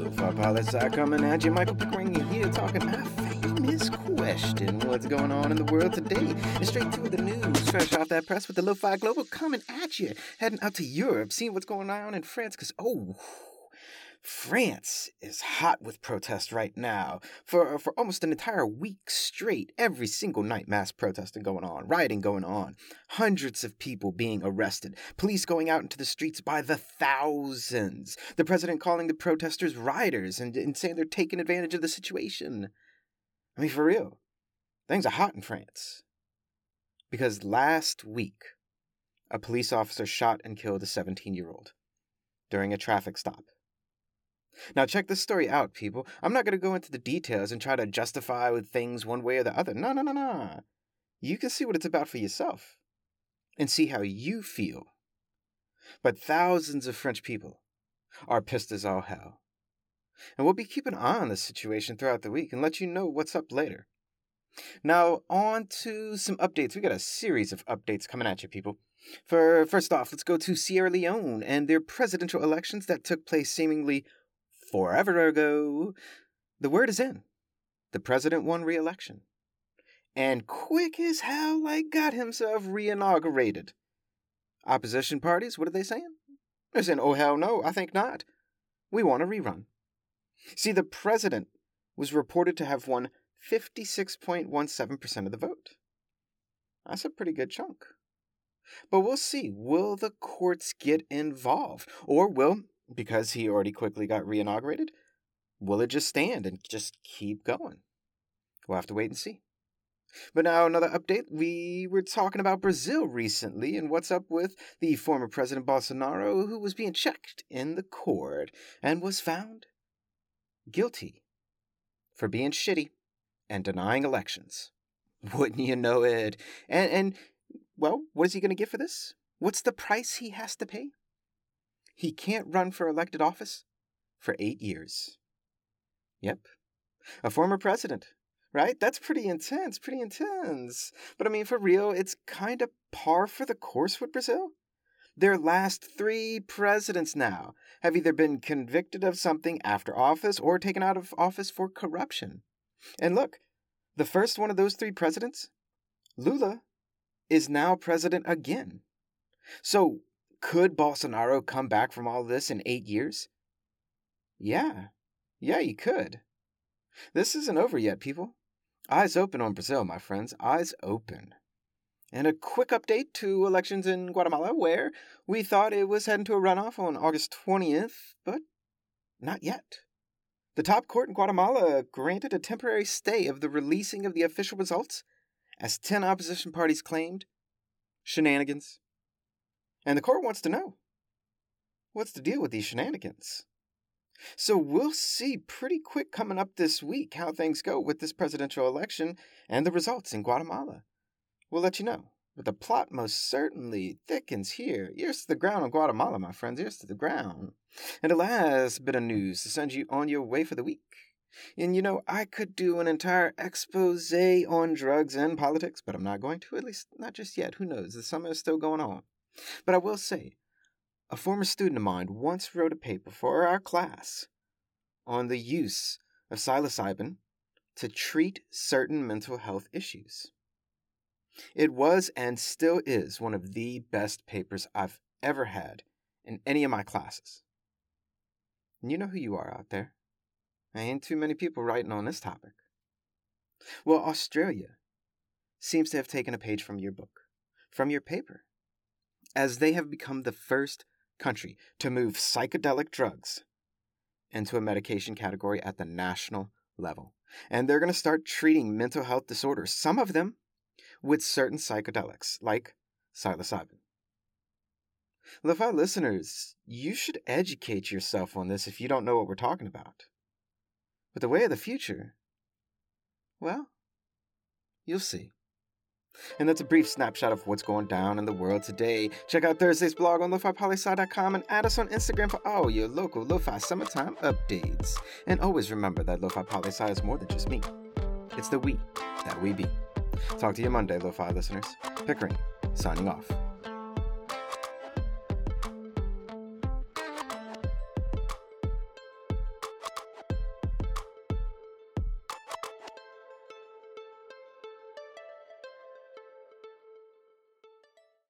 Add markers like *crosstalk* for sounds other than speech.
Lo-Fi Poli-Sci coming at you. Michael Pickering here talking a famous question. What's going on in the world today? And straight to the news, fresh off that press with the Lo-Fi Global coming at you. Heading out to Europe, seeing what's going on in France, because, oh, France is hot with protest right now. For for almost an entire week straight, every single night mass protesting going on, rioting going on, hundreds of people being arrested, police going out into the streets by the thousands. The president calling the protesters rioters and, and saying they're taking advantage of the situation. I mean, for real, things are hot in France. Because last week, a police officer shot and killed a 17 year old during a traffic stop. Now, check this story out, people. I'm not going to go into the details and try to justify with things one way or the other. No, no, no, no. You can see what it's about for yourself and see how you feel. But thousands of French people are pissed as all hell. And we'll be keeping an eye on this situation throughout the week and let you know what's up later. Now, on to some updates. We got a series of updates coming at you, people. For first off, let's go to Sierra Leone and their presidential elections that took place seemingly forever ago. The word is in. The president won re election. And quick as hell, like, got himself re-inaugurated. Opposition parties, what are they saying? They're saying, oh, hell no, I think not. We want a rerun. See, the president was reported to have won 56.17% of the vote. That's a pretty good chunk. But we'll see. Will the courts get involved? Or will because he already quickly got reinaugurated? Will it just stand and just keep going? We'll have to wait and see. But now, another update. We were talking about Brazil recently and what's up with the former President Bolsonaro, who was being checked in the court and was found guilty for being shitty and denying elections. *laughs* Wouldn't you know it? And, and well, what is he going to get for this? What's the price he has to pay? He can't run for elected office for eight years. Yep. A former president, right? That's pretty intense, pretty intense. But I mean, for real, it's kind of par for the course with Brazil. Their last three presidents now have either been convicted of something after office or taken out of office for corruption. And look, the first one of those three presidents, Lula, is now president again. So could Bolsonaro come back from all this in eight years? Yeah. Yeah, he could. This isn't over yet, people. Eyes open on Brazil, my friends. Eyes open. And a quick update to elections in Guatemala, where we thought it was heading to a runoff on August 20th, but not yet. The top court in Guatemala granted a temporary stay of the releasing of the official results, as 10 opposition parties claimed shenanigans. And the court wants to know what's the deal with these shenanigans? So we'll see pretty quick coming up this week how things go with this presidential election and the results in Guatemala. We'll let you know. But the plot most certainly thickens here. Ears to the ground in Guatemala, my friends, ears to the ground. And the last bit of news to send you on your way for the week. And you know, I could do an entire expose on drugs and politics, but I'm not going to, at least not just yet. Who knows? The summer is still going on. But I will say, a former student of mine once wrote a paper for our class on the use of psilocybin to treat certain mental health issues. It was and still is one of the best papers I've ever had in any of my classes. And you know who you are out there. There ain't too many people writing on this topic. Well, Australia seems to have taken a page from your book, from your paper as they have become the first country to move psychedelic drugs into a medication category at the national level. And they're going to start treating mental health disorders, some of them with certain psychedelics, like psilocybin. Lo-Fi listeners, you should educate yourself on this if you don't know what we're talking about. But the way of the future, well, you'll see. And that's a brief snapshot of what's going down in the world today. Check out Thursday's blog on lofipolisci.com and add us on Instagram for all your local lo-fi summertime updates. And always remember that lo-fi poli-sci is more than just me. It's the we that we be. Talk to you Monday, lo-fi listeners. Pickering, signing off.